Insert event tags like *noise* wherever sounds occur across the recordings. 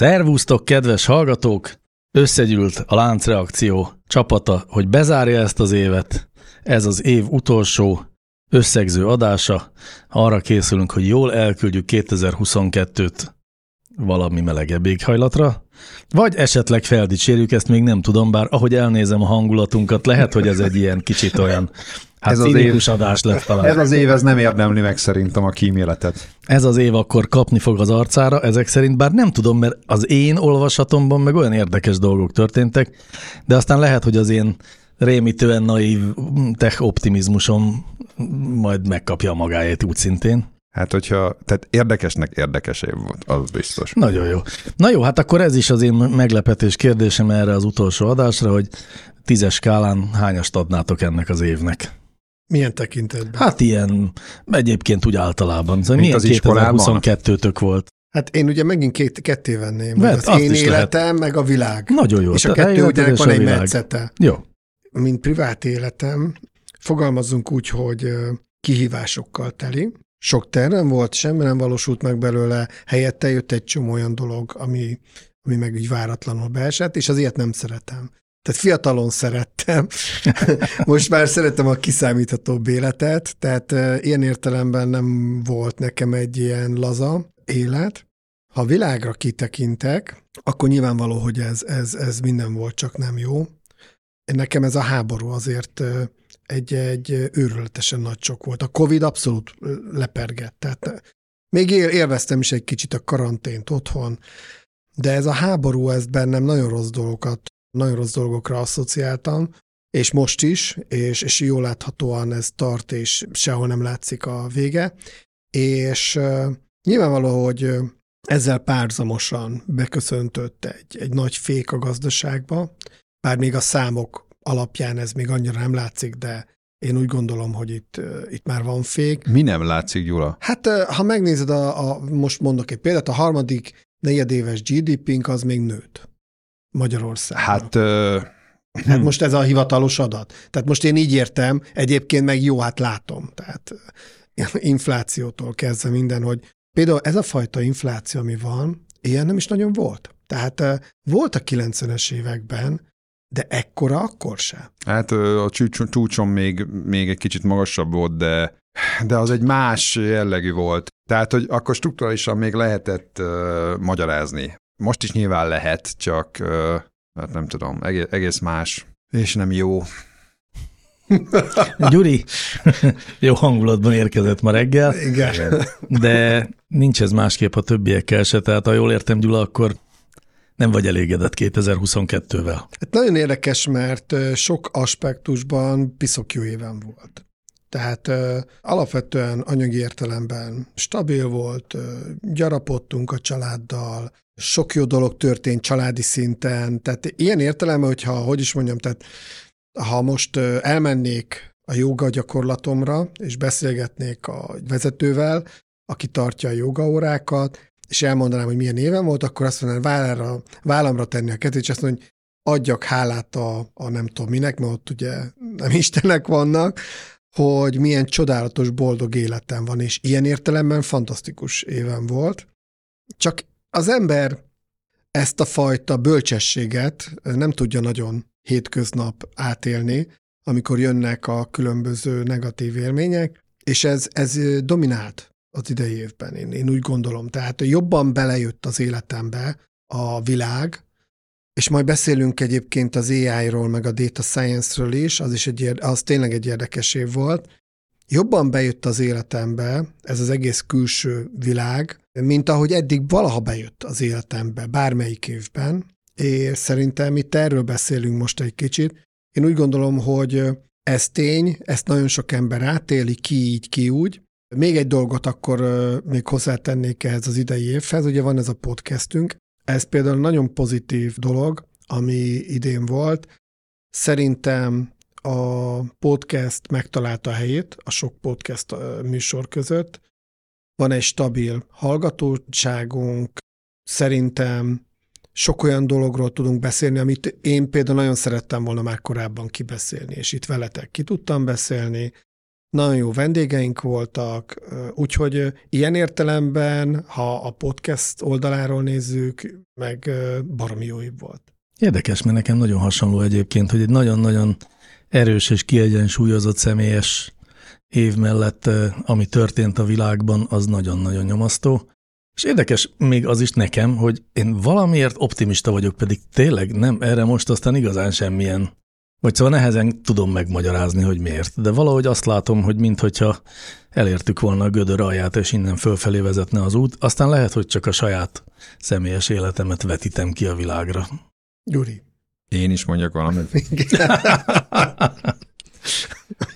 Szervusztok, kedves hallgatók! Összegyűlt a láncreakció csapata, hogy bezárja ezt az évet. Ez az év utolsó összegző adása. Arra készülünk, hogy jól elküldjük 2022-t valami melegebb éghajlatra, vagy esetleg feldicsérjük, ezt még nem tudom, bár ahogy elnézem a hangulatunkat, lehet, hogy ez egy ilyen kicsit olyan Hát ez az év, adás lett talán. Ez az év, ez nem érdemli meg szerintem a kíméletet. Ez az év akkor kapni fog az arcára, ezek szerint, bár nem tudom, mert az én olvasatomban meg olyan érdekes dolgok történtek, de aztán lehet, hogy az én rémítően naív tech optimizmusom majd megkapja magáét úgy szintén. Hát, hogyha, tehát érdekesnek érdekes év volt, az biztos. Nagyon jó. Na jó, hát akkor ez is az én meglepetés kérdésem erre az utolsó adásra, hogy tízes skálán hányast adnátok ennek az évnek? Milyen tekintetben? Hát ilyen, egyébként úgy általában. Szóval milyen az 2022-tök volt? Hát én ugye megint két, ketté venném. Vett, az én életem, lehet. meg a világ. Nagyon jó. És a kettő ugyanek van egy metszete. Jó. Mint privát életem, fogalmazzunk úgy, hogy kihívásokkal teli. Sok tervem volt, semmi nem valósult meg belőle, helyette jött egy csomó olyan dolog, ami, ami meg így váratlanul beesett, és az ilyet nem szeretem. Tehát fiatalon szerettem, *laughs* most már szeretem a kiszámíthatóbb életet, tehát ilyen értelemben nem volt nekem egy ilyen laza élet. Ha világra kitekintek, akkor nyilvánvaló, hogy ez, ez, ez minden volt, csak nem jó. Nekem ez a háború azért egy, egy őrületesen nagy sok volt. A Covid abszolút lepergett, tehát még élveztem is egy kicsit a karantént otthon, de ez a háború, ez bennem nagyon rossz dolgokat nagyon rossz dolgokra asszociáltam, és most is, és, és jól láthatóan ez tart, és sehol nem látszik a vége, és nyilvánvaló, hogy ezzel párzamosan beköszöntött egy, egy nagy fék a gazdaságba, bár még a számok alapján ez még annyira nem látszik, de én úgy gondolom, hogy itt, itt már van fék. Mi nem látszik, Gyula? Hát, ha megnézed, a, a, most mondok egy példát, a harmadik negyedéves GDP-nk az még nőtt. Magyarországon. Hát... Uh... Hát hm. most ez a hivatalos adat. Tehát most én így értem, egyébként meg jó, hát látom. Tehát inflációtól kezdve minden, hogy például ez a fajta infláció, ami van, ilyen nem is nagyon volt. Tehát volt a 90-es években, de ekkora akkor se. Hát a csúcson még, még egy kicsit magasabb volt, de, de az egy más jellegű volt. Tehát, hogy akkor strukturálisan még lehetett uh, magyarázni. Most is nyilván lehet, csak hát nem tudom, egész, egész más, és nem jó. *laughs* Gyuri, jó hangulatban érkezett ma reggel. Igen. De nincs ez másképp a többiekkel se, tehát ha jól értem, Gyula, akkor nem vagy elégedett 2022-vel. Hát nagyon érdekes, mert sok aspektusban piszok jó éven volt. Tehát ö, alapvetően anyagi értelemben stabil volt, ö, gyarapodtunk a családdal, sok jó dolog történt családi szinten, tehát ilyen értelemben, hogyha, hogy is mondjam, tehát ha most ö, elmennék a joga gyakorlatomra, és beszélgetnék a vezetővel, aki tartja a jogaórákat, és elmondanám, hogy milyen éven volt, akkor azt mondanám, vállamra, vállamra tenni a kezét, és azt mondani, hogy adjak hálát a, a nem tudom minek, mert ott ugye nem istenek vannak, hogy milyen csodálatos, boldog életem van, és ilyen értelemben fantasztikus éven volt. Csak az ember ezt a fajta bölcsességet nem tudja nagyon hétköznap átélni, amikor jönnek a különböző negatív élmények, és ez, ez dominált az idei évben, én, én úgy gondolom. Tehát jobban belejött az életembe a világ, és majd beszélünk egyébként az AI-ról, meg a data science-ről is, az, is egy, az tényleg egy érdekes év volt. Jobban bejött az életembe ez az egész külső világ, mint ahogy eddig valaha bejött az életembe, bármelyik évben, és szerintem itt erről beszélünk most egy kicsit. Én úgy gondolom, hogy ez tény, ezt nagyon sok ember átéli, ki így, ki úgy, Még egy dolgot akkor még hozzátennék ehhez az idei évhez, ugye van ez a podcastünk, ez például nagyon pozitív dolog, ami idén volt. Szerintem a podcast megtalálta a helyét a sok podcast műsor között. Van egy stabil hallgatóságunk, szerintem sok olyan dologról tudunk beszélni, amit én például nagyon szerettem volna már korábban kibeszélni, és itt veletek ki tudtam beszélni. Nagyon jó vendégeink voltak, úgyhogy ilyen értelemben, ha a podcast oldaláról nézzük, meg baromi jó volt. Érdekes, mert nekem nagyon hasonló egyébként, hogy egy nagyon-nagyon erős és kiegyensúlyozott személyes év mellett, ami történt a világban, az nagyon-nagyon nyomasztó. És érdekes még az is nekem, hogy én valamiért optimista vagyok, pedig tényleg nem, erre most aztán igazán semmilyen. Vagy szóval nehezen tudom megmagyarázni, hogy miért. De valahogy azt látom, hogy minthogyha elértük volna a gödör alját, és innen fölfelé vezetne az út, aztán lehet, hogy csak a saját személyes életemet vetítem ki a világra. Gyuri. Én is mondjak valamit. *laughs*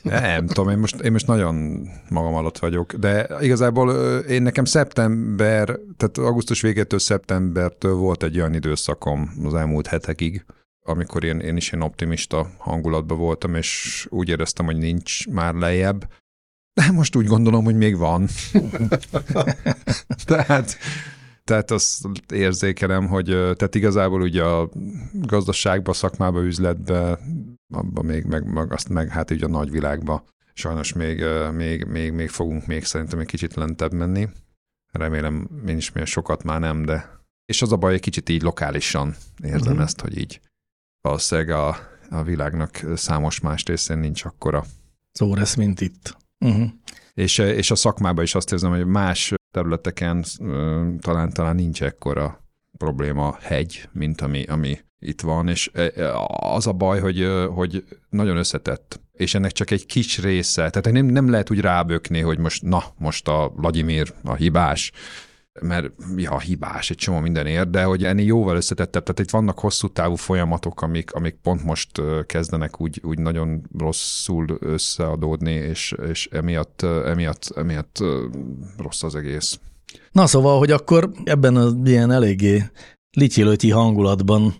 Nem tudom, én most, én most nagyon magam alatt vagyok, de igazából én nekem szeptember, tehát augusztus végétől szeptembertől volt egy olyan időszakom az elmúlt hetekig, amikor én, én is ilyen optimista hangulatban voltam, és úgy éreztem, hogy nincs már lejjebb. De most úgy gondolom, hogy még van. *laughs* tehát, tehát azt érzékelem, hogy tehát igazából ugye a gazdaságba, szakmába, üzletbe abban még, meg, meg, azt meg hát így a nagyvilágba sajnos még, még, még, még fogunk még szerintem egy kicsit lentebb menni. Remélem én is még sokat már nem, de és az a baj, egy kicsit így lokálisan érzem uh-huh. ezt, hogy így valószínűleg a, a világnak számos más részén nincs akkora. Szó lesz, mint itt. Uh-huh. És, és a szakmában is azt érzem, hogy más területeken talán, talán nincs ekkora probléma hegy, mint ami, ami itt van, és az a baj, hogy, hogy nagyon összetett, és ennek csak egy kis része, tehát nem, nem lehet úgy rábökni, hogy most na, most a Vladimir a hibás, mert ja, hibás egy csomó minden ér, de hogy ennél jóval összetettebb, tehát itt vannak hosszú távú folyamatok, amik, amik pont most kezdenek úgy, úgy nagyon rosszul összeadódni, és, és emiatt, emiatt, emiatt rossz az egész. Na szóval, hogy akkor ebben az ilyen eléggé lityilötyi hangulatban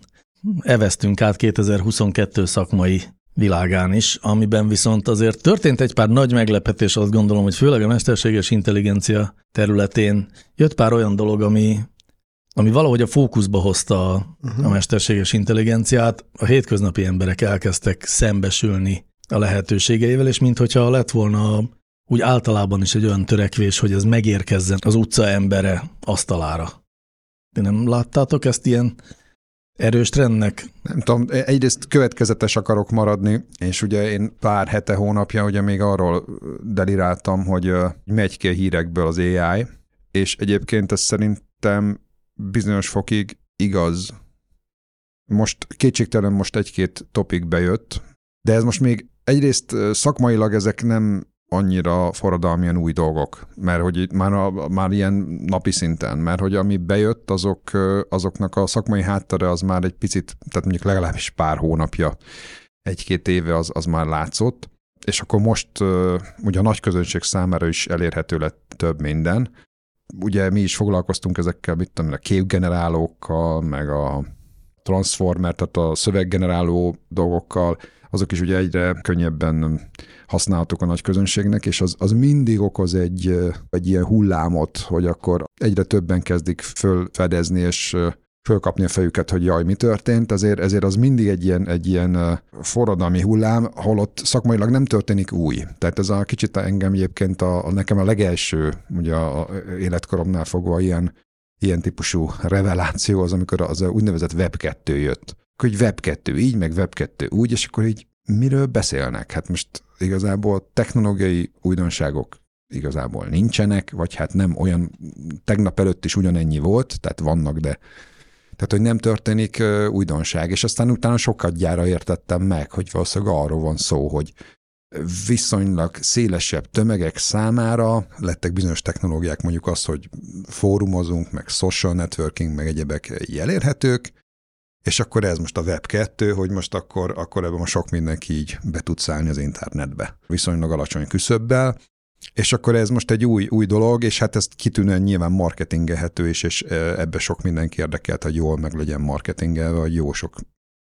eveztünk át 2022 szakmai világán is, amiben viszont azért történt egy pár nagy meglepetés, azt gondolom, hogy főleg a mesterséges intelligencia területén jött pár olyan dolog, ami, ami valahogy a fókuszba hozta a, uh-huh. a mesterséges intelligenciát. A hétköznapi emberek elkezdtek szembesülni a lehetőségeivel, és minthogyha lett volna úgy általában is egy olyan törekvés, hogy ez megérkezzen az utca embere asztalára. Ti nem láttátok ezt ilyen erős trendnek? Nem tudom, egyrészt következetes akarok maradni, és ugye én pár hete, hónapja ugye még arról deliráltam, hogy megy ki a hírekből az AI, és egyébként ez szerintem bizonyos fokig igaz. Most kétségtelen most egy-két topik bejött, de ez most még egyrészt szakmailag ezek nem annyira forradalmian új dolgok, mert hogy már, a, már ilyen napi szinten, mert hogy ami bejött, azok, azoknak a szakmai háttere az már egy picit, tehát mondjuk legalábbis pár hónapja, egy-két éve az, az már látszott, és akkor most ugye a nagy közönség számára is elérhető lett több minden. Ugye mi is foglalkoztunk ezekkel, mit tudom, a képgenerálókkal, meg a transformer, tehát a szöveggeneráló dolgokkal, azok is ugye egyre könnyebben használhatók a nagy közönségnek, és az, az mindig okoz egy, egy ilyen hullámot, hogy akkor egyre többen kezdik fölfedezni, és fölkapni a fejüket, hogy jaj, mi történt, ezért, ezért az mindig egy ilyen, egy ilyen forradalmi hullám, holott szakmailag nem történik új. Tehát ez a kicsit engem egyébként a, a nekem a legelső, ugye a, életkoromnál fogva ilyen, ilyen típusú reveláció az, amikor az úgynevezett Web2 jött hogy Web2 így, meg Web2 úgy, és akkor így miről beszélnek? Hát most igazából technológiai újdonságok igazából nincsenek, vagy hát nem olyan, tegnap előtt is ugyanennyi volt, tehát vannak, de tehát, hogy nem történik újdonság, és aztán utána sokat gyára értettem meg, hogy valószínűleg arról van szó, hogy viszonylag szélesebb tömegek számára lettek bizonyos technológiák, mondjuk az, hogy fórumozunk, meg social networking, meg egyebek elérhetők, és akkor ez most a Web 2, hogy most akkor, akkor ebben most sok mindenki így be tud szállni az internetbe. Viszonylag alacsony küszöbbel, És akkor ez most egy új, új dolog, és hát ez kitűnően nyilván marketingelhető is, és ebbe sok mindenki érdekelt, hogy jól meg legyen marketingelve, hogy jó sok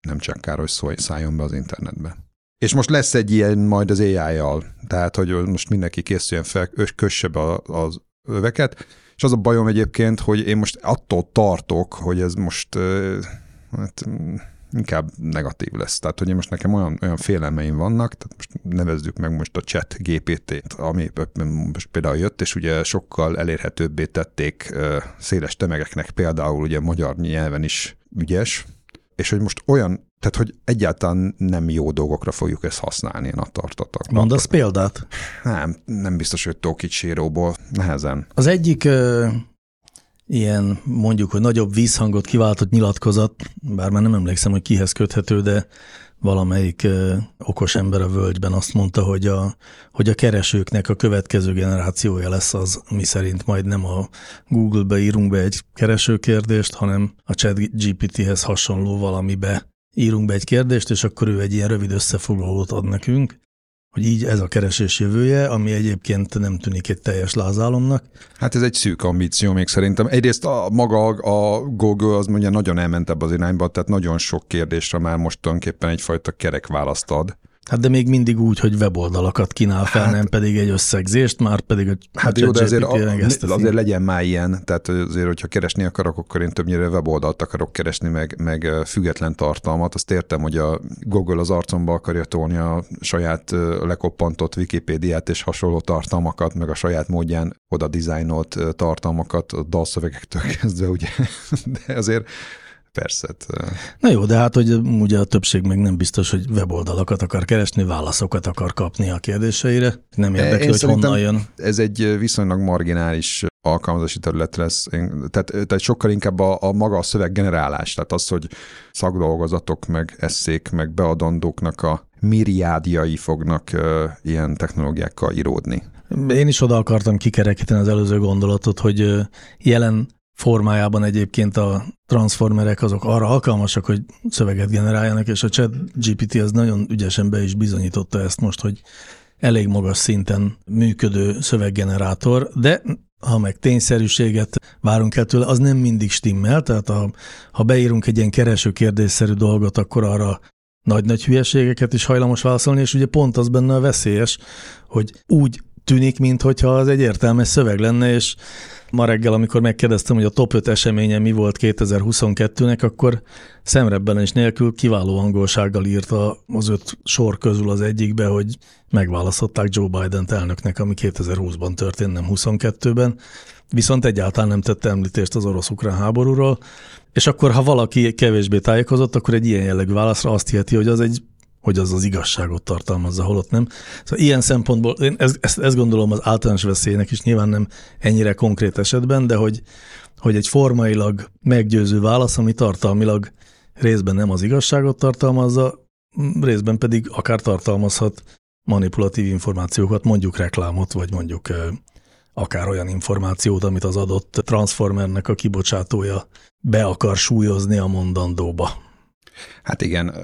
nem csak káros szó, szálljon be az internetbe. És most lesz egy ilyen majd az AI-jal, tehát hogy most mindenki készüljön fel, kösse be az öveket, és az a bajom egyébként, hogy én most attól tartok, hogy ez most hát, inkább negatív lesz. Tehát, hogy most nekem olyan, olyan félelmeim vannak, tehát most nevezzük meg most a chat GPT-t, ami most például jött, és ugye sokkal elérhetőbbé tették széles tömegeknek, például ugye magyar nyelven is ügyes, és hogy most olyan, tehát hogy egyáltalán nem jó dolgokra fogjuk ezt használni, én a tartatok. Mondasz példát? Nem, nem biztos, hogy Tokicséróból, nehezen. Az egyik ilyen mondjuk, hogy nagyobb vízhangot kiváltott nyilatkozat, bár már nem emlékszem, hogy kihez köthető, de valamelyik okos ember a völgyben azt mondta, hogy a, hogy a keresőknek a következő generációja lesz az, mi szerint majd nem a Google-be írunk be egy keresőkérdést, hanem a chat GPT-hez hasonló valamibe írunk be egy kérdést, és akkor ő egy ilyen rövid összefoglalót ad nekünk, hogy így ez a keresés jövője, ami egyébként nem tűnik egy teljes lázálomnak. Hát ez egy szűk ambíció még szerintem. Egyrészt a maga a Google az mondja nagyon elment ebbe az irányba, tehát nagyon sok kérdésre már most tulajdonképpen egyfajta kerek választ ad. Hát de még mindig úgy, hogy weboldalakat kínál fel, hát, nem pedig egy összegzést, már pedig a Hát jó, de azért, a, azért legyen már ilyen, tehát azért, hogyha keresni akarok, akkor én többnyire weboldalt akarok keresni, meg, meg független tartalmat. Azt értem, hogy a Google az arcomba akarja tolni a saját lekoppantott Wikipédiát és hasonló tartalmakat, meg a saját módján oda dizájnolt tartalmakat, a dalszövegektől kezdve, ugye, *laughs* de azért persze. Na jó, de hát, hogy ugye a többség meg nem biztos, hogy weboldalakat akar keresni, válaszokat akar kapni a kérdéseire. Nem érdekli, Én hogy honnan jön. Ez egy viszonylag marginális alkalmazási terület lesz. Én, tehát, tehát sokkal inkább a, a maga a szöveggenerálás, tehát az, hogy szakdolgozatok, meg eszék, meg beadandóknak a miriádjai fognak uh, ilyen technológiákkal íródni. Én is oda akartam kikerekíteni az előző gondolatot, hogy jelen formájában egyébként a transformerek azok arra alkalmasak, hogy szöveget generáljanak, és a chat GPT az nagyon ügyesen be is bizonyította ezt most, hogy elég magas szinten működő szöveggenerátor, de ha meg tényszerűséget várunk el tőle, az nem mindig stimmel, tehát a, ha beírunk egy ilyen kereső kérdésszerű dolgot, akkor arra nagy-nagy hülyeségeket is hajlamos válaszolni, és ugye pont az benne a veszélyes, hogy úgy tűnik, mintha az egy értelmes szöveg lenne, és ma reggel, amikor megkérdeztem, hogy a top 5 eseménye mi volt 2022-nek, akkor szemrebben és nélkül kiváló angolsággal írta az öt sor közül az egyikbe, hogy megválasztották Joe Biden elnöknek, ami 2020-ban történt, nem 22-ben, viszont egyáltalán nem tette említést az orosz-ukrán háborúról, és akkor, ha valaki kevésbé tájékozott, akkor egy ilyen jellegű válaszra azt hiheti, hogy az egy hogy az az igazságot tartalmazza, holott nem. Szóval ilyen szempontból, én ezt, ezt, ezt gondolom az általános veszélynek is, nyilván nem ennyire konkrét esetben, de hogy, hogy egy formailag meggyőző válasz, ami tartalmilag részben nem az igazságot tartalmazza, részben pedig akár tartalmazhat manipulatív információkat, mondjuk reklámot, vagy mondjuk akár olyan információt, amit az adott transformernek a kibocsátója be akar súlyozni a mondandóba. Hát igen,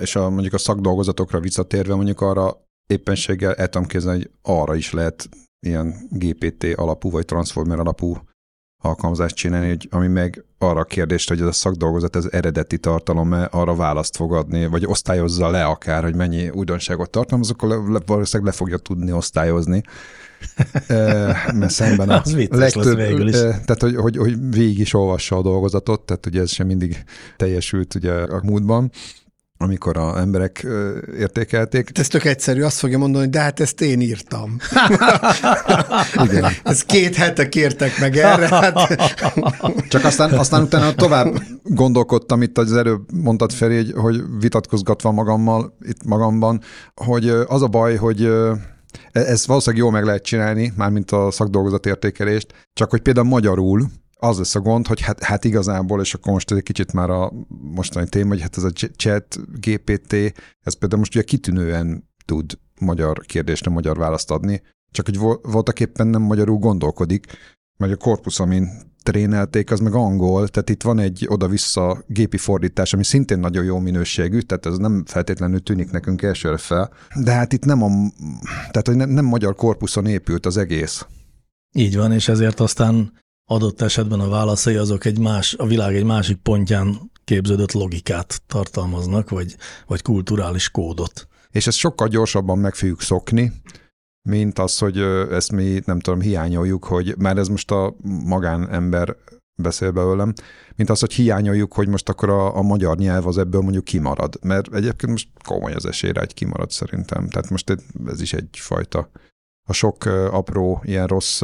és a, mondjuk a szakdolgozatokra visszatérve mondjuk arra éppenséggel el tudom képzelni, hogy arra is lehet ilyen GPT alapú vagy transformer alapú alkalmazást csinálni, hogy, ami meg arra a kérdést, hogy ez a szakdolgozat ez eredeti tartalom -e, arra választ fog adni, vagy osztályozza le akár, hogy mennyi újdonságot tartalmaz, akkor le, le, valószínűleg le fogja tudni osztályozni *laughs* mert szemben a legtöbb, végül is. tehát hogy, hogy, hogy végig is olvassa a dolgozatot, tehát ugye ez sem mindig teljesült ugye a múltban amikor a emberek értékelték. Ez tök egyszerű, azt fogja mondani, hogy de hát ezt én írtam. *laughs* Igen. Ez két hete kértek meg erre. Hát. *laughs* Csak aztán, aztán utána tovább gondolkodtam itt az előbb mondtad Feri, hogy vitatkozgatva magammal, itt magamban, hogy az a baj, hogy E, ez valószínűleg jól meg lehet csinálni, mármint a szakdolgozat értékelést, csak hogy például magyarul az lesz a gond, hogy hát, hát igazából, és akkor most egy kicsit már a mostani téma, hogy hát ez a chat GPT, ez például most ugye kitűnően tud magyar kérdésre magyar választ adni, csak hogy voltak éppen nem magyarul gondolkodik, mert a korpusz, amin trénelték, az meg angol, tehát itt van egy oda-vissza gépi fordítás, ami szintén nagyon jó minőségű, tehát ez nem feltétlenül tűnik nekünk elsőre fel, de hát itt nem a, tehát hogy nem, nem magyar korpuszon épült az egész. Így van, és ezért aztán adott esetben a válaszai azok egy más, a világ egy másik pontján képződött logikát tartalmaznak, vagy, vagy kulturális kódot. És ezt sokkal gyorsabban meg fogjuk szokni, mint az, hogy ezt mi nem tudom, hiányoljuk, hogy már ez most a magánember beszél belőlem, mint az, hogy hiányoljuk, hogy most akkor a, a magyar nyelv az ebből mondjuk kimarad. Mert egyébként most komoly az esélyre, hogy kimarad szerintem. Tehát most ez is egyfajta a sok apró, ilyen rossz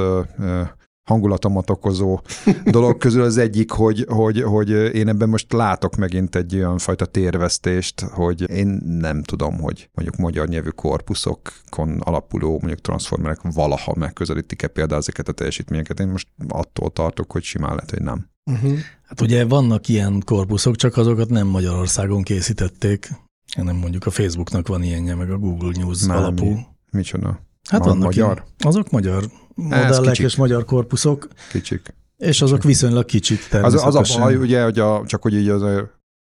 hangulatomat okozó *laughs* dolog közül az egyik, hogy, hogy, hogy én ebben most látok megint egy olyan fajta térvesztést, hogy én nem tudom, hogy mondjuk magyar nyelvű korpuszokon alapuló mondjuk transformerek valaha megközelítik-e például ezeket a teljesítményeket. Én most attól tartok, hogy simán lehet, hogy nem. Uh-huh. Hát ugye vannak ilyen korpuszok, csak azokat nem Magyarországon készítették, hanem mondjuk a Facebooknak van ilyenje, meg a Google News Már alapú. Mi? Micsoda? Hát Ma, vannak magyar? Ilyen, azok magyar modellek és magyar korpuszok. Kicsik. És azok viszonylag kicsik Az, az a baj, ugye, hogy a, csak hogy így az,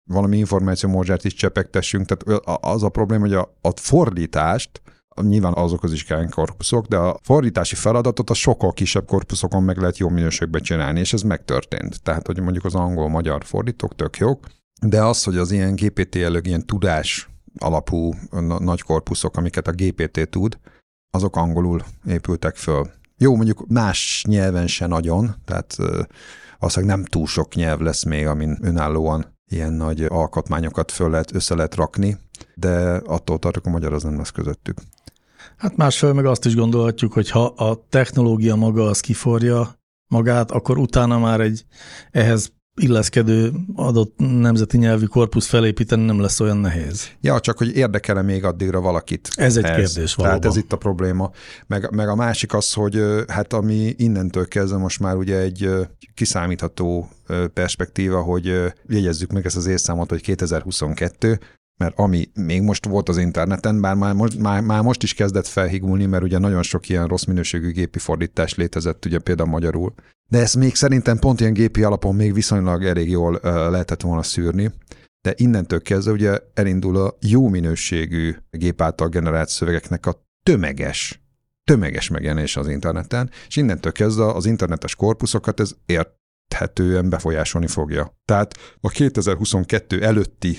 valami információ morzsát is csepegtessünk, tehát az a probléma, hogy a, a fordítást, nyilván azokhoz is kell korpuszok, de a fordítási feladatot a sokkal kisebb korpuszokon meg lehet jó minőségben csinálni, és ez megtörtént. Tehát, hogy mondjuk az angol-magyar fordítók tök jók, de az, hogy az ilyen GPT előg ilyen tudás alapú nagy korpuszok, amiket a GPT tud, azok angolul épültek föl. Jó, mondjuk más nyelven se nagyon, tehát valószínűleg nem túl sok nyelv lesz még, amin önállóan ilyen nagy alkotmányokat föl lehet, össze lehet rakni, de attól tartok, a magyar az nem lesz közöttük. Hát másfél meg azt is gondolhatjuk, hogy ha a technológia maga az kiforja magát, akkor utána már egy ehhez illeszkedő adott nemzeti nyelvű korpusz felépíteni nem lesz olyan nehéz. Ja, csak hogy érdekele még addigra valakit. Ez egy ez. kérdés valóban. Tehát ez itt a probléma. Meg, meg a másik az, hogy hát ami innentől kezdve most már ugye egy kiszámítható perspektíva, hogy jegyezzük meg ezt az évszámot, hogy 2022, mert ami még most volt az interneten, bár már most, már, már most is kezdett felhigulni, mert ugye nagyon sok ilyen rossz minőségű gépi fordítás létezett, ugye például magyarul. De ezt még szerintem pont ilyen gépi alapon még viszonylag elég jól uh, lehetett volna szűrni. De innentől kezdve ugye elindul a jó minőségű gép által generált szövegeknek a tömeges, tömeges megjelenés az interneten, és innentől kezdve az internetes korpuszokat ez érthetően befolyásolni fogja. Tehát a 2022 előtti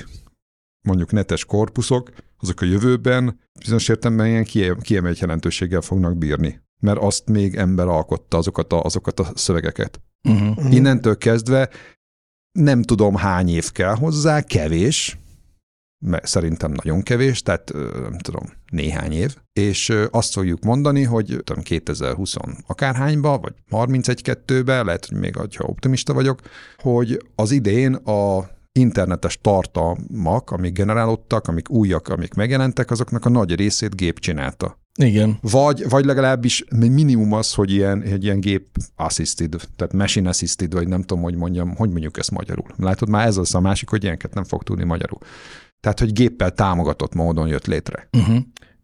mondjuk netes korpuszok, azok a jövőben bizonyos értelemben ilyen kiemelt jelentőséggel fognak bírni. Mert azt még ember alkotta, azokat a, azokat a szövegeket. Uh-huh. Innentől kezdve nem tudom hány év kell hozzá, kevés, mert szerintem nagyon kevés, tehát nem tudom, néhány év, és azt fogjuk mondani, hogy tudom, 2020 akárhányba, vagy 31-2-be, lehet, hogy még ha optimista vagyok, hogy az idén a internetes tartalmak, amik generálódtak, amik újak, amik megjelentek, azoknak a nagy részét gép csinálta. Igen. Vagy, vagy legalábbis minimum az, hogy ilyen, egy ilyen gép assisted, tehát machine assisted, vagy nem tudom, hogy mondjam, hogy mondjuk ezt magyarul. Látod, már ez az a másik, hogy ilyenket nem fog tudni magyarul. Tehát, hogy géppel támogatott módon jött létre. Uh-huh.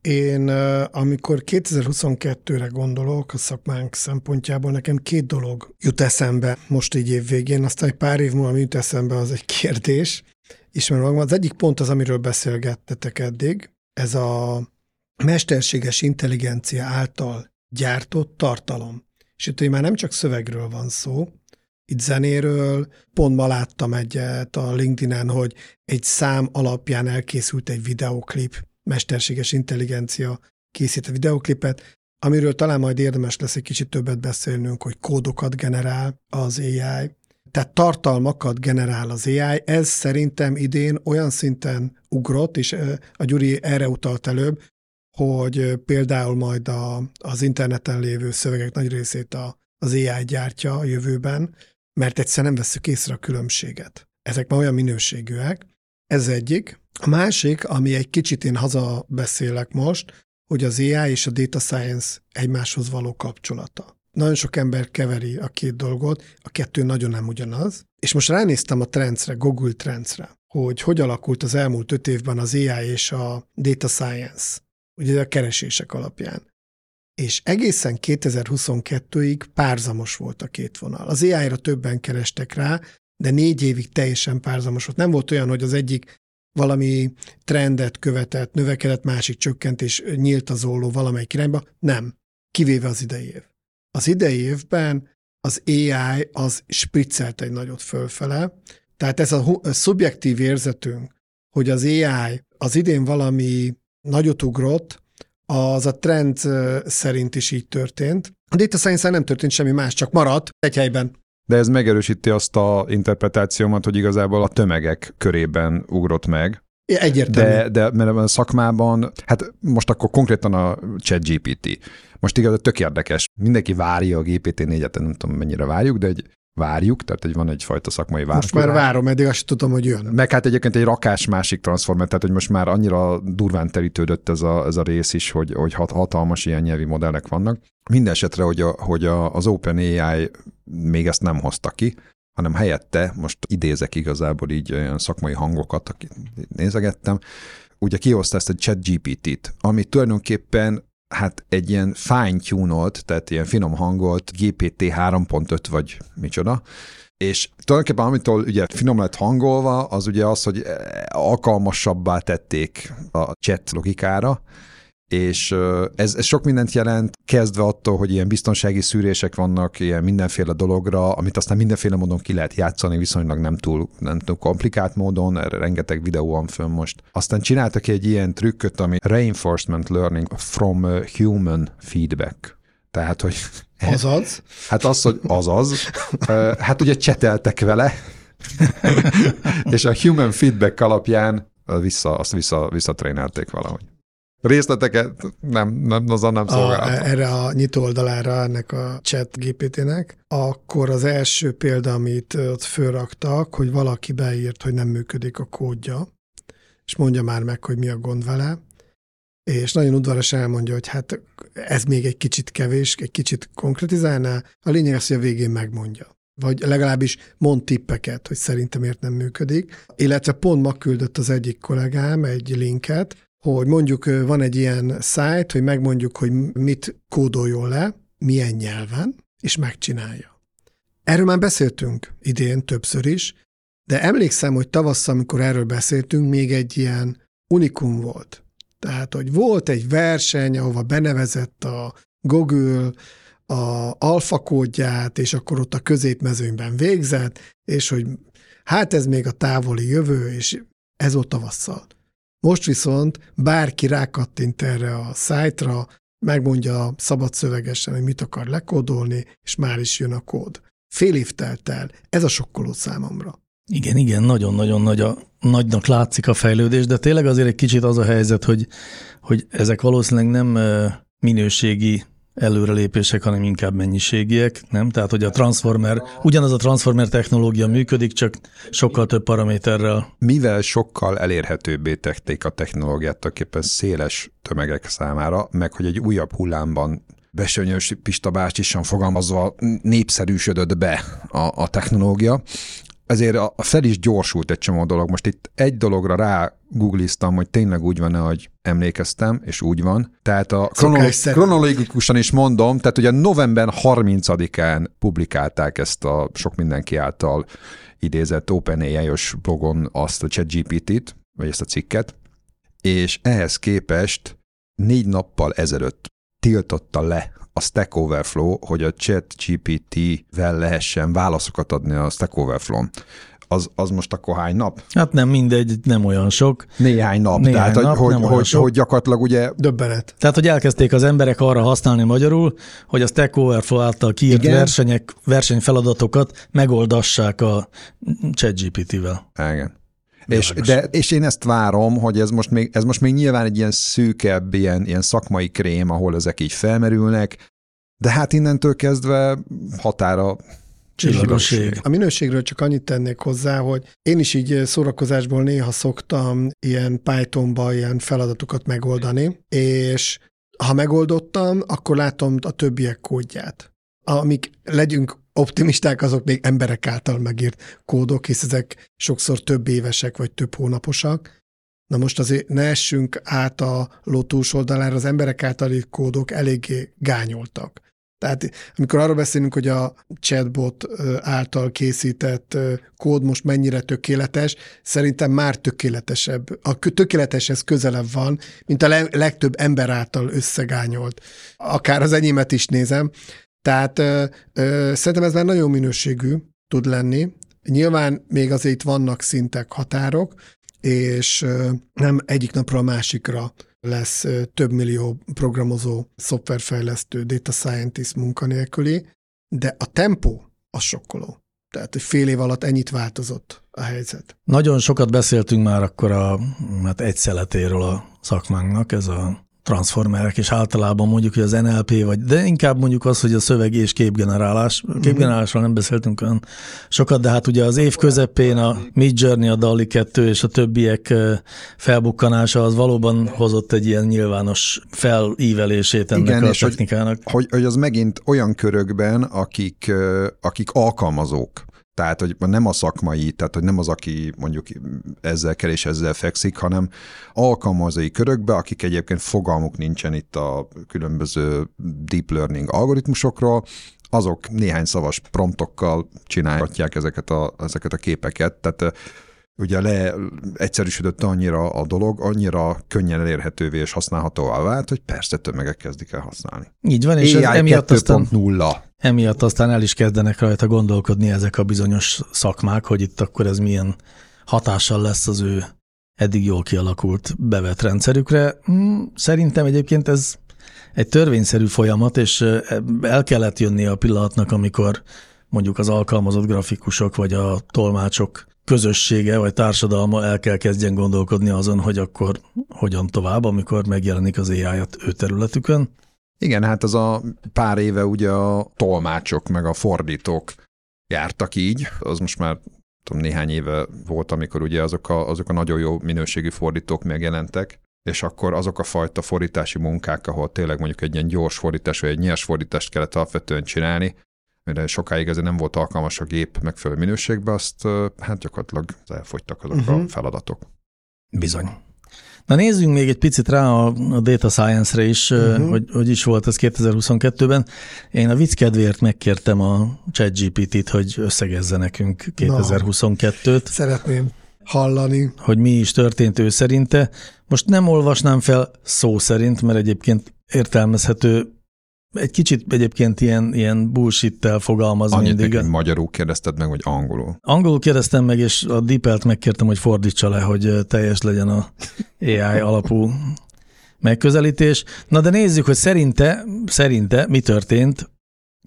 Én, amikor 2022-re gondolok a szakmánk szempontjából, nekem két dolog jut eszembe most így év végén, aztán egy pár év múlva jut eszembe, az egy kérdés. Ismerem magam. Az egyik pont az, amiről beszélgettetek eddig, ez a mesterséges intelligencia által gyártott tartalom. És itt már nem csak szövegről van szó, itt zenéről, pont ma láttam egyet a LinkedIn-en, hogy egy szám alapján elkészült egy videoklip, mesterséges intelligencia készít a videoklipet, amiről talán majd érdemes lesz egy kicsit többet beszélnünk, hogy kódokat generál az AI, tehát tartalmakat generál az AI. Ez szerintem idén olyan szinten ugrott, és a Gyuri erre utalt előbb, hogy például majd a, az interneten lévő szövegek nagy részét a, az AI gyártja a jövőben, mert egyszer nem veszük észre a különbséget. Ezek már olyan minőségűek. Ez egyik. A másik, ami egy kicsit én haza beszélek most, hogy az AI és a data science egymáshoz való kapcsolata. Nagyon sok ember keveri a két dolgot, a kettő nagyon nem ugyanaz. És most ránéztem a Trendsre, Google Trendsre, hogy hogy alakult az elmúlt öt évben az AI és a data science, ugye a keresések alapján. és egészen 2022-ig párzamos volt a két vonal. Az AI-ra többen kerestek rá, de négy évig teljesen párzamos volt. Nem volt olyan, hogy az egyik valami trendet követett, növekedett, másik csökkent, és nyílt az olló valamelyik irányba. Nem. Kivéve az idei év. Az idei évben az AI az spriccelt egy nagyot fölfele, tehát ez a, a szubjektív érzetünk, hogy az AI az idén valami nagyot ugrott, az a trend szerint is így történt. A data science nem történt semmi más, csak maradt egy helyben. De ez megerősíti azt a interpretációmat, hogy igazából a tömegek körében ugrott meg. Egyértelmű. De, de mert a szakmában, hát most akkor konkrétan a chat GPT. Most igaz, tök érdekes. Mindenki várja a GPT-4-et, nem tudom mennyire várjuk, de egy várjuk, tehát hogy van egyfajta szakmai várás. Most már várom, eddig azt tudom, hogy jön. Meg hát egyébként egy rakás másik transformer, tehát hogy most már annyira durván terítődött ez a, ez a rész is, hogy, hogy hat, hatalmas ilyen nyelvi modellek vannak. Mindenesetre, hogy, a, hogy a, az OpenAI még ezt nem hozta ki, hanem helyette, most idézek igazából így olyan szakmai hangokat, akit nézegettem, ugye kihozta ezt a chat GPT-t, ami tulajdonképpen hát egy ilyen fine tuned tehát ilyen finom hangolt GPT 3.5 vagy micsoda, és tulajdonképpen amitől ugye finom lett hangolva, az ugye az, hogy alkalmasabbá tették a chat logikára, és ez, ez sok mindent jelent, kezdve attól, hogy ilyen biztonsági szűrések vannak, ilyen mindenféle dologra, amit aztán mindenféle módon ki lehet játszani, viszonylag nem túl, nem túl komplikált módon, erre rengeteg videó van fönn most. Aztán csináltak egy ilyen trükköt, ami Reinforcement Learning from Human Feedback. Tehát, hogy... *laughs* Azaz? Hát az, hogy azaz. Hát ugye cseteltek vele, *laughs* *laughs* és a human feedback alapján vissza, azt vissza, visszatrénelték valahogy részleteket nem, nem, azon nem szolgáltam. A, erre a nyitó oldalára ennek a chat GPT-nek, akkor az első példa, amit ott fölraktak, hogy valaki beírt, hogy nem működik a kódja, és mondja már meg, hogy mi a gond vele, és nagyon udvaros elmondja, hogy hát ez még egy kicsit kevés, egy kicsit konkretizálná, a lényeg az, hogy a végén megmondja vagy legalábbis mond tippeket, hogy szerintem miért nem működik. Illetve pont ma küldött az egyik kollégám egy linket, hogy mondjuk van egy ilyen szájt, hogy megmondjuk, hogy mit kódoljon le, milyen nyelven, és megcsinálja. Erről már beszéltünk idén többször is, de emlékszem, hogy tavasszal, amikor erről beszéltünk, még egy ilyen unikum volt. Tehát, hogy volt egy verseny, ahova benevezett a Google a alfa kódját, és akkor ott a középmezőnyben végzett, és hogy hát ez még a távoli jövő, és ez volt tavasszal. Most viszont bárki rákattint erre a szájtra, megmondja szabad szövegesen, hogy mit akar lekódolni, és már is jön a kód. Fél év telt el. Ez a sokkoló számomra. Igen, igen, nagyon-nagyon nagy a, nagynak látszik a fejlődés, de tényleg azért egy kicsit az a helyzet, hogy, hogy ezek valószínűleg nem minőségi előrelépések, hanem inkább mennyiségiek, nem? Tehát, hogy a transformer, ugyanaz a transformer technológia működik, csak sokkal több paraméterrel. Mivel sokkal elérhetőbbé tették a technológiát tulajdonképpen széles tömegek számára, meg hogy egy újabb hullámban Besönyös Pista bácsisan fogalmazva népszerűsödött be a, a technológia, ezért a, fel is gyorsult egy csomó dolog. Most itt egy dologra rá googliztam, hogy tényleg úgy van-e, hogy emlékeztem, és úgy van. Tehát a kronológ- kronológikusan is mondom, tehát ugye november 30-án publikálták ezt a sok mindenki által idézett OpenAI-os blogon azt a ChatGPT-t, vagy ezt a cikket, és ehhez képest négy nappal ezelőtt tiltotta le a Stack Overflow, hogy a chat GPT-vel lehessen válaszokat adni a Stack Overflow-n. Az, az most akkor hány nap? Hát nem mindegy, nem olyan sok. Néhány nap. Néhány Tehát, nap, hogy, nem hogy, hogy gyakorlatilag ugye... Döbbenet. Tehát, hogy elkezdték az emberek arra használni magyarul, hogy a Stack Overflow által kiírt Igen. versenyek, versenyfeladatokat megoldassák a ChatGPT-vel. Igen. És, de, és én ezt várom, hogy ez most még, ez most még nyilván egy ilyen szűkebb, ilyen, ilyen szakmai krém, ahol ezek így felmerülnek, de hát innentől kezdve határa Csillagoség. A minőségről csak annyit tennék hozzá, hogy én is így szórakozásból néha szoktam ilyen Pythonba ilyen feladatokat megoldani, és ha megoldottam, akkor látom a többiek kódját. Amik legyünk optimisták, azok még emberek által megírt kódok, hisz ezek sokszor több évesek vagy több hónaposak, Na most azért ne essünk át a ló túlsoldalára, az emberek általi kódok eléggé gányoltak. Tehát amikor arról beszélünk, hogy a chatbot által készített kód most mennyire tökéletes, szerintem már tökéletesebb, a tökéleteshez közelebb van, mint a legtöbb ember által összegányolt. Akár az enyémet is nézem. Tehát ö, ö, szerintem ez már nagyon minőségű tud lenni. Nyilván még azért vannak szintek, határok, és ö, nem egyik napra a másikra lesz több millió programozó, szoftverfejlesztő, data scientist munkanélküli, de a tempó az sokkoló. Tehát, hogy fél év alatt ennyit változott a helyzet. Nagyon sokat beszéltünk már akkor a hát egy szeletéről a szakmánknak, ez a transformerek, és általában mondjuk, hogy az NLP, vagy, de inkább mondjuk az, hogy a szöveg és képgenerálás. Mhm. Képgenerálásról nem beszéltünk olyan sokat, de hát ugye az év közepén a Mid Journey, a DALI 2 és a többiek felbukkanása az valóban hozott egy ilyen nyilvános felívelését ennek Igen, a technikának. Hogy, hogy, hogy az megint olyan körökben, akik, akik alkalmazók, tehát, hogy nem a szakmai, tehát, hogy nem az, aki mondjuk ezzel kell és ezzel fekszik, hanem alkalmazói körökbe, akik egyébként fogalmuk nincsen itt a különböző deep learning algoritmusokról, azok néhány szavas promptokkal csinálhatják ezeket a, ezeket a képeket. Tehát ugye le egyszerűsödött annyira a dolog, annyira könnyen elérhetővé és használhatóvá vált, hogy persze tömegek kezdik el használni. Így van, és AI ez emiatt aztán, emiatt aztán el is kezdenek rajta gondolkodni ezek a bizonyos szakmák, hogy itt akkor ez milyen hatással lesz az ő eddig jól kialakult bevett rendszerükre. Hmm, szerintem egyébként ez egy törvényszerű folyamat, és el kellett jönni a pillanatnak, amikor mondjuk az alkalmazott grafikusok vagy a tolmácsok közössége vagy társadalma el kell kezdjen gondolkodni azon, hogy akkor hogyan tovább, amikor megjelenik az ai ő területükön. Igen, hát az a pár éve ugye a tolmácsok meg a fordítók jártak így, az most már tudom, néhány éve volt, amikor ugye azok a, azok a nagyon jó minőségű fordítók megjelentek, és akkor azok a fajta fordítási munkák, ahol tényleg mondjuk egy ilyen gyors fordítás, vagy egy nyers fordítást kellett alapvetően csinálni, mire sokáig ezért nem volt alkalmas a gép megfelelő minőségbe, azt hát gyakorlatilag elfogytak azok uh-huh. a mhm. feladatok. Bizony. Na nézzünk még egy picit rá a, a data science-re is, uh-huh. hogy, hogy is volt ez 2022-ben. Én a vicc kedvéért megkértem a ChatGPT-t, hogy összegezze nekünk 2022-t. Na, szeretném hallani. Hogy mi is történt ő szerinte. Most nem olvasnám fel szó szerint, mert egyébként értelmezhető egy kicsit egyébként ilyen, ilyen bullshit-tel fogalmaz Annyit mindig. Annyit magyarul kérdezted meg, vagy angolul? Angolul kérdeztem meg, és a DeepL-t megkértem, hogy fordítsa le, hogy teljes legyen a AI alapú megközelítés. Na de nézzük, hogy szerinte, szerinte mi történt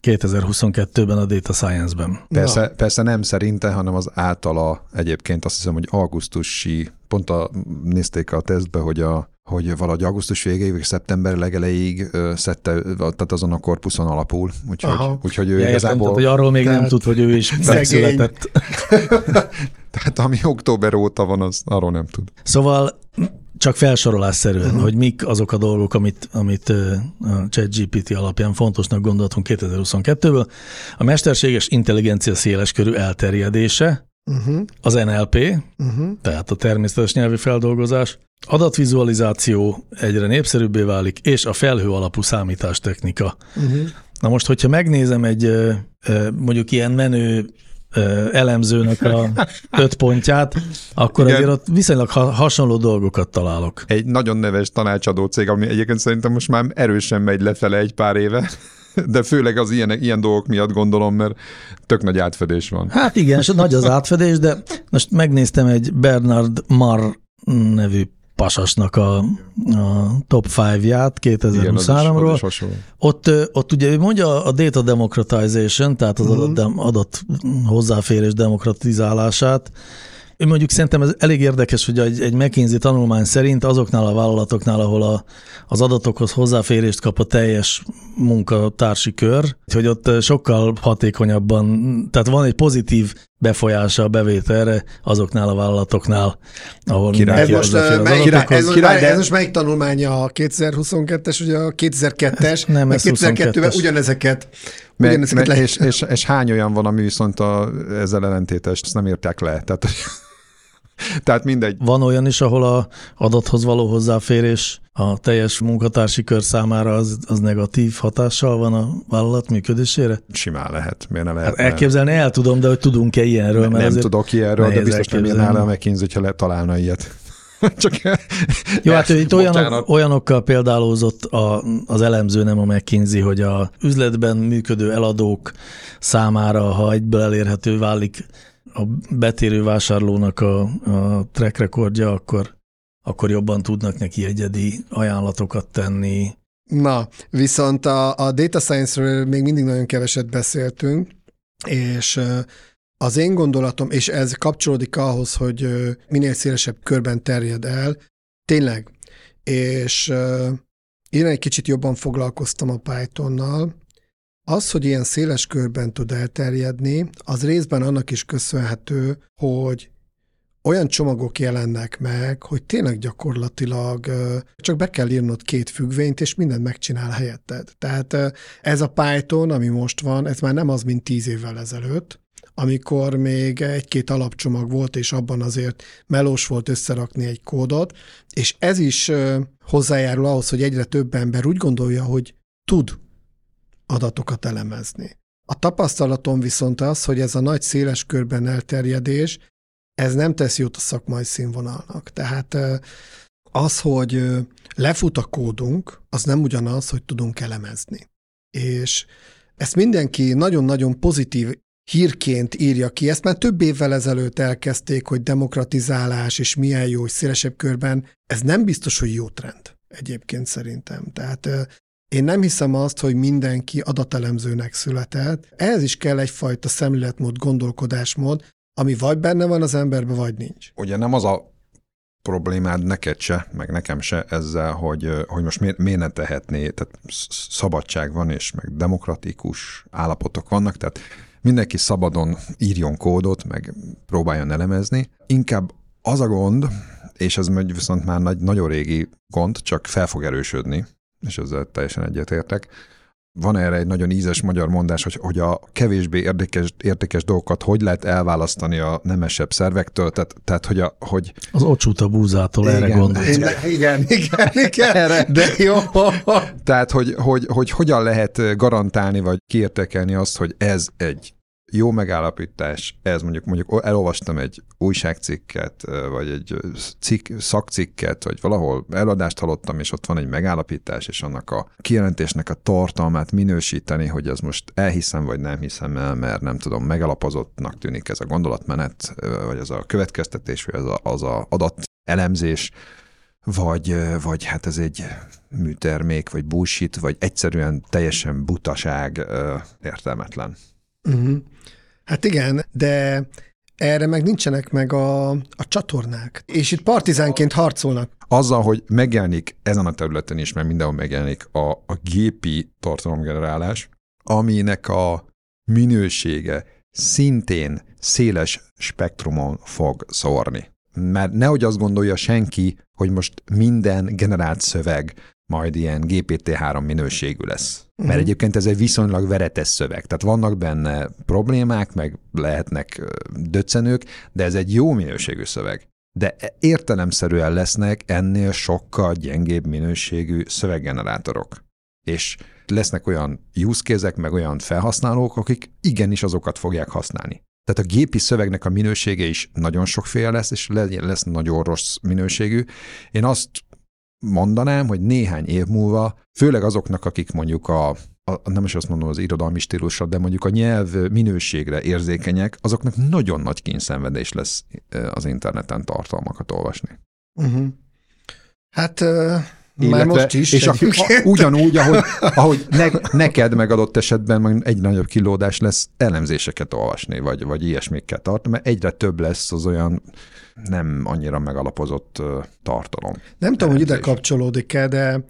2022-ben a Data Science-ben. Persze, persze nem szerinte, hanem az általa egyébként azt hiszem, hogy augusztusi, pont a, nézték a tesztbe, hogy a hogy valahogy augusztus végéig, vagy szeptember legelejéig szedte, tehát azon a korpuszon alapul. Úgyhogy, úgyhogy ő ja, igazából... Tehát, hogy arról még tehát... nem tud, hogy ő is *laughs* megszületett. *laughs* tehát ami október óta van, az arról nem tud. Szóval csak felsorolásszerűen, uh-huh. hogy mik azok a dolgok, amit, amit a ChatGPT alapján fontosnak gondoltunk 2022-ből. A mesterséges intelligencia széleskörű elterjedése, uh-huh. az NLP, uh-huh. tehát a természetes nyelvi feldolgozás, adatvizualizáció egyre népszerűbbé válik, és a felhő alapú számítástechnika. Uh-huh. Na most, hogyha megnézem egy mondjuk ilyen menő elemzőnek a *laughs* öt pontját, akkor Igen. azért ott viszonylag hasonló dolgokat találok. Egy nagyon neves tanácsadó cég, ami egyébként szerintem most már erősen megy lefele egy pár éve, *laughs* de főleg az ilyen, ilyen dolgok miatt gondolom, mert tök nagy átfedés van. Hát igen, és nagy az átfedés, de most megnéztem egy Bernard Marr nevű pasasnak a, a top 5-ját 2023-ról. Ott, ott ugye ő mondja a data democratization, tehát az uh-huh. adat, adat hozzáférés demokratizálását, Mondjuk szerintem ez elég érdekes, hogy egy, egy McKinsey tanulmány szerint azoknál a vállalatoknál, ahol a, az adatokhoz hozzáférést kap a teljes munkatársi kör, hogy ott sokkal hatékonyabban, tehát van egy pozitív befolyása a bevételre azoknál a vállalatoknál, ahol király. Ez most, uh, melyik, király, ez, király, de... ez most melyik tanulmánya? A 2022-es, ugye a 2002-es? Nem, ez 2002-ben ugyanezeket meg, meg, és, és, és, hány olyan van, ami viszont a, ezzel ellentétes, ezt nem írták le. Tehát, *laughs* Tehát mindegy. Van olyan is, ahol a adathoz való hozzáférés a teljes munkatársi kör számára az, az negatív hatással van a vállalat működésére? Simán lehet, miért ne lehet? Hát elképzelni el tudom, de hogy tudunk-e ilyenről? Mert nem tudok ilyenről, de biztos nem írnál a McKinsey, hogyha találna ilyet. *laughs* Csak Jó, hát itt olyanok, olyanokkal példálózott a, az elemző, nem a McKinsey, hogy a üzletben működő eladók számára, ha egyből elérhető válik a betérő vásárlónak a, a track recordja, akkor, akkor jobban tudnak neki egyedi ajánlatokat tenni. Na, viszont a, a data science-ről még mindig nagyon keveset beszéltünk, és az én gondolatom, és ez kapcsolódik ahhoz, hogy minél szélesebb körben terjed el, tényleg, és én egy kicsit jobban foglalkoztam a Pythonnal, az, hogy ilyen széles körben tud elterjedni, az részben annak is köszönhető, hogy olyan csomagok jelennek meg, hogy tényleg gyakorlatilag csak be kell írnod két függvényt, és mindent megcsinál helyetted. Tehát ez a Python, ami most van, ez már nem az, mint tíz évvel ezelőtt, amikor még egy-két alapcsomag volt, és abban azért melós volt összerakni egy kódot, és ez is hozzájárul ahhoz, hogy egyre több ember úgy gondolja, hogy tud adatokat elemezni. A tapasztalatom viszont az, hogy ez a nagy széles körben elterjedés, ez nem tesz jót a szakmai színvonalnak. Tehát az, hogy lefut a kódunk, az nem ugyanaz, hogy tudunk elemezni. És ezt mindenki nagyon-nagyon pozitív hírként írja ki. Ezt már több évvel ezelőtt elkezdték, hogy demokratizálás és milyen jó, hogy szélesebb körben. Ez nem biztos, hogy jó trend egyébként szerintem. Tehát én nem hiszem azt, hogy mindenki adatelemzőnek született. Ehhez is kell egyfajta szemléletmód, gondolkodásmód, ami vagy benne van az emberben, vagy nincs. Ugye nem az a problémád neked se, meg nekem se ezzel, hogy, hogy most miért, miért ne tehetné, tehát szabadság van, és meg demokratikus állapotok vannak, tehát mindenki szabadon írjon kódot, meg próbáljon elemezni. Inkább az a gond, és ez viszont már nagy, nagyon régi gond, csak fel fog erősödni, és ezzel teljesen egyetértek. Van erre egy nagyon ízes magyar mondás, hogy, hogy a kevésbé érdekes, értékes dolgokat hogy lehet elválasztani a nemesebb szervektől, tehát, tehát hogy, a, hogy... Az ocsúta búzától igen, erre gondolsz. Igen, igen, igen, igen erre. de jó. Tehát, hogy, hogy, hogy hogyan lehet garantálni, vagy kiértekelni azt, hogy ez egy jó megállapítás, ez mondjuk, mondjuk elolvastam egy újságcikket, vagy egy cikk, szakcikket, vagy valahol eladást hallottam, és ott van egy megállapítás, és annak a kijelentésnek a tartalmát minősíteni, hogy ez most elhiszem, vagy nem hiszem el, mert nem tudom, megalapozottnak tűnik ez a gondolatmenet, vagy ez a következtetés, vagy az a, az a adat elemzés, vagy, vagy hát ez egy műtermék, vagy bullshit, vagy egyszerűen teljesen butaság, értelmetlen. Uh-huh. Hát igen, de erre meg nincsenek meg a, a csatornák. És itt partizánként harcolnak. Azzal, hogy megjelenik ezen a területen is, mert mindenhol megjelenik a, a gépi tartalomgenerálás, aminek a minősége szintén széles spektrumon fog szórni. Mert nehogy azt gondolja senki, hogy most minden generált szöveg majd ilyen GPT-3 minőségű lesz. Uh-huh. Mert egyébként ez egy viszonylag veretes szöveg, tehát vannak benne problémák, meg lehetnek döccenők, de ez egy jó minőségű szöveg. De értelemszerűen lesznek ennél sokkal gyengébb minőségű szöveggenerátorok. És lesznek olyan use meg olyan felhasználók, akik igenis azokat fogják használni. Tehát a gépi szövegnek a minősége is nagyon sokféle lesz, és lesz nagyon rossz minőségű. Én azt mondanám, hogy néhány év múlva, főleg azoknak, akik mondjuk a, a nem is azt mondom az irodalmi stílusra, de mondjuk a nyelv minőségre érzékenyek, azoknak nagyon nagy kényszenvedés lesz az interneten tartalmakat olvasni. Uh-huh. Hát uh, illetve, már most is. És a, a, ugyanúgy, ahogy, ahogy ne, neked megadott esetben meg egy nagyobb kilódás lesz elemzéseket olvasni, vagy, vagy ilyesmikkel tartani, mert egyre több lesz az olyan nem annyira megalapozott tartalom. Nem tudom, hogy ide kapcsolódik-e, de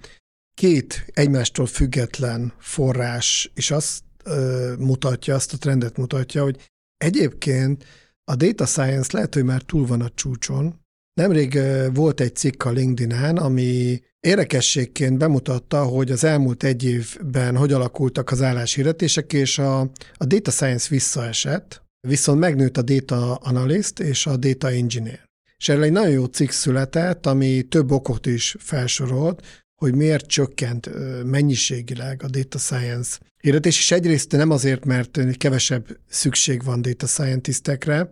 két egymástól független forrás is azt ö, mutatja, azt a trendet mutatja, hogy egyébként a data science lehet, hogy már túl van a csúcson. Nemrég volt egy cikk a LinkedIn-en, ami érdekességként bemutatta, hogy az elmúlt egy évben hogy alakultak az álláshirdetések, és a, a data science visszaesett, viszont megnőtt a data analyst és a data engineer. És erről egy nagyon jó cikk született, ami több okot is felsorolt, hogy miért csökkent mennyiségileg a data science hirdetés, és egyrészt nem azért, mert kevesebb szükség van data scientistekre,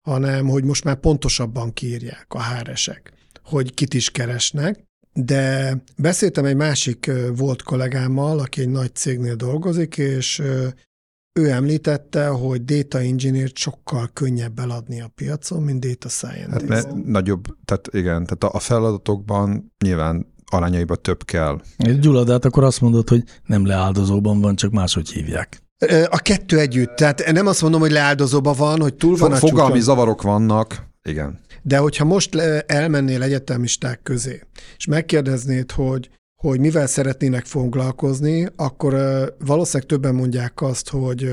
hanem hogy most már pontosabban kiírják a HRS-ek, hogy kit is keresnek, de beszéltem egy másik volt kollégámmal, aki egy nagy cégnél dolgozik, és ő említette, hogy data engineer sokkal könnyebb eladni a piacon, mint data scientist. Hát mert nagyobb, tehát igen, tehát a feladatokban nyilván arányaiba több kell. Gyula, de hát akkor azt mondod, hogy nem leáldozóban van, csak máshogy hívják. A kettő együtt. Tehát nem azt mondom, hogy leáldozóban van, hogy túl van a Fogalmi zavarok vannak, igen. De hogyha most elmennél egyetemisták közé, és megkérdeznéd, hogy hogy mivel szeretnének foglalkozni, akkor valószínűleg többen mondják azt, hogy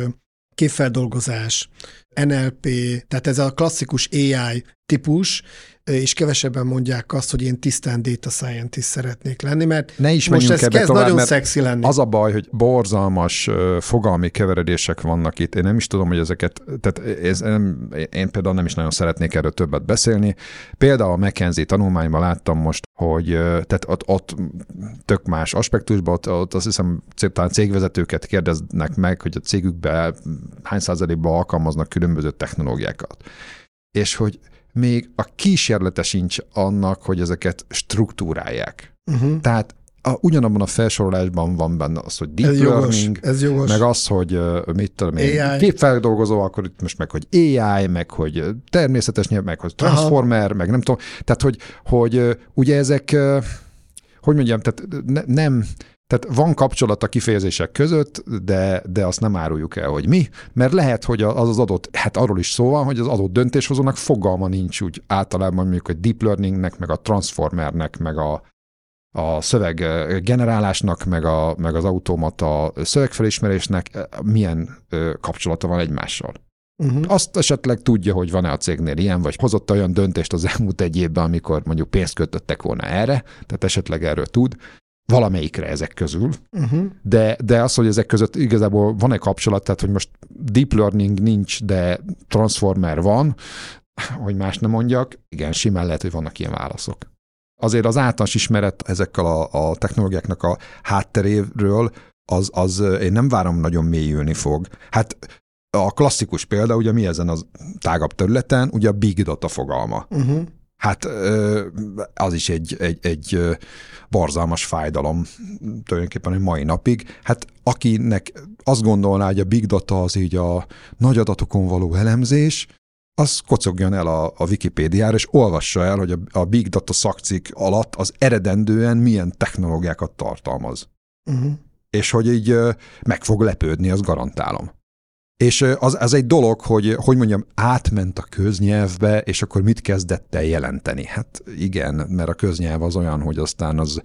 képfeldolgozás, NLP, tehát ez a klasszikus AI típus, és kevesebben mondják azt, hogy én tisztán data scientist szeretnék lenni, mert ne is most ez kezd tovább, nagyon szexi lenni. Az a baj, hogy borzalmas fogalmi keveredések vannak itt. Én nem is tudom, hogy ezeket, tehát ez, nem, én például nem is nagyon szeretnék erről többet beszélni. Például a McKenzie tanulmányban láttam most, hogy tehát ott, ott tök más aspektusban, ott, ott azt hiszem talán cégvezetőket kérdeznek meg, hogy a cégükben hány százalékban alkalmaznak különböző technológiákat. És hogy még a kísérlete sincs annak, hogy ezeket struktúrálják. Uh-huh. Tehát a, ugyanabban a felsorolásban van benne az, hogy deep ez learning, jogos, ez jogos. meg az, hogy mit tudom én, képfeldolgozó, akkor itt most meg, hogy AI, meg hogy természetes nyelv, meg hogy transformer, Aha. meg nem tudom. Tehát, hogy, hogy ugye ezek, hogy mondjam, tehát ne, nem, tehát van kapcsolat a kifejezések között, de, de azt nem áruljuk el, hogy mi, mert lehet, hogy az az adott, hát arról is szó van, hogy az adott döntéshozónak fogalma nincs úgy általában mondjuk, hogy deep learningnek, meg a transformernek, meg a, a szöveg generálásnak, meg, a, meg az automata szövegfelismerésnek milyen kapcsolata van egymással. Uh-huh. Azt esetleg tudja, hogy van-e a cégnél ilyen, vagy hozott olyan döntést az elmúlt egy évben, amikor mondjuk pénzt kötöttek volna erre, tehát esetleg erről tud, valamelyikre ezek közül, uh-huh. de, de az, hogy ezek között igazából van egy kapcsolat, tehát hogy most deep learning nincs, de transformer van, hogy más nem mondjak, igen, simán lehet, hogy vannak ilyen válaszok. Azért az általános ismeret ezekkel a, a technológiáknak a hátteréről, az, az én nem várom nagyon mélyülni fog. Hát a klasszikus példa, ugye mi ezen az tágabb területen, ugye a big data fogalma. Uh-huh. Hát az is egy, egy, egy barzalmas fájdalom tulajdonképpen a mai napig. Hát akinek azt gondolná, hogy a big data az így a nagy adatokon való elemzés, az kocogjon el a, a Wikipédiára, és olvassa el, hogy a, a big data szakcik alatt az eredendően milyen technológiákat tartalmaz. Uh-huh. És hogy így meg fog lepődni, azt garantálom. És az, az egy dolog, hogy, hogy mondjam, átment a köznyelvbe, és akkor mit kezdett el jelenteni? Hát igen, mert a köznyelv az olyan, hogy aztán az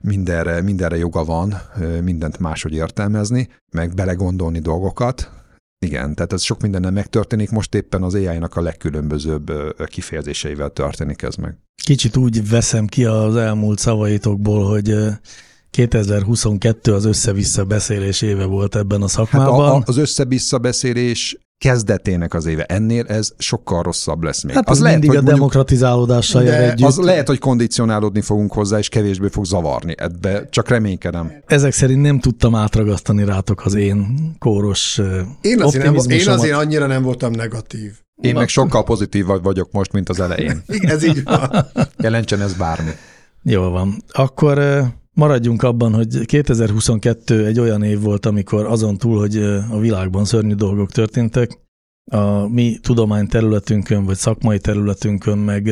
mindenre, mindenre joga van, mindent máshogy értelmezni, meg belegondolni dolgokat. Igen, tehát ez sok mindennel megtörténik, most éppen az AI-nak a legkülönbözőbb kifejezéseivel történik ez meg. Kicsit úgy veszem ki az elmúlt szavaitokból, hogy 2022 az össze-vissza beszélés éve volt ebben a szakmában. Hát a, a, az össze-vissza beszélés kezdetének az éve. Ennél ez sokkal rosszabb lesz még. Hát az, lehet, mindig hogy a demokratizálódással jár együtt. Az lehet, hogy kondicionálódni fogunk hozzá, és kevésbé fog zavarni. Ebbe csak reménykedem. Ezek szerint nem tudtam átragasztani rátok az én kóros én azért, nem, én azért annyira nem voltam negatív. Én meg sokkal pozitív vagyok most, mint az elején. ez így van. Jelentsen ez bármi. Jó van. Akkor Maradjunk abban, hogy 2022 egy olyan év volt, amikor azon túl, hogy a világban szörnyű dolgok történtek, a mi tudományterületünkön, vagy szakmai területünkön meg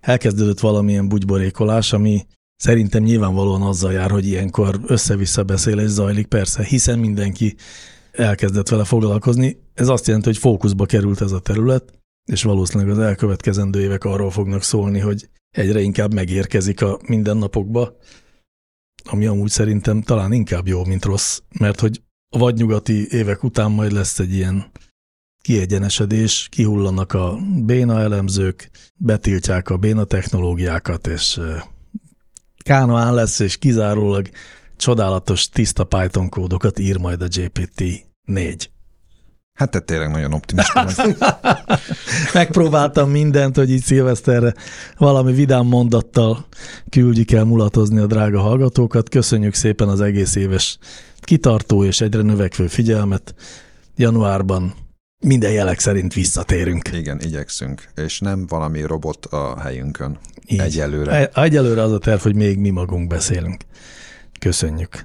elkezdődött valamilyen bugyborékolás, ami szerintem nyilvánvalóan azzal jár, hogy ilyenkor össze-vissza beszélés zajlik, persze, hiszen mindenki elkezdett vele foglalkozni. Ez azt jelenti, hogy fókuszba került ez a terület, és valószínűleg az elkövetkezendő évek arról fognak szólni, hogy egyre inkább megérkezik a mindennapokba, ami amúgy szerintem talán inkább jó, mint rossz, mert hogy a vadnyugati évek után majd lesz egy ilyen kiegyenesedés, kihullanak a béna elemzők, betiltják a béna technológiákat, és Kánoán lesz, és kizárólag csodálatos, tiszta Python kódokat ír majd a GPT-4. Hát te tényleg nagyon optimista vagy. *laughs* Megpróbáltam mindent, hogy így szilveszterre valami vidám mondattal küldjük el mulatozni a drága hallgatókat. Köszönjük szépen az egész éves kitartó és egyre növekvő figyelmet. Januárban minden jelek szerint visszatérünk. Igen, igyekszünk. És nem valami robot a helyünkön. Így. Egyelőre. Egy- Egyelőre az a terv, hogy még mi magunk beszélünk. Köszönjük.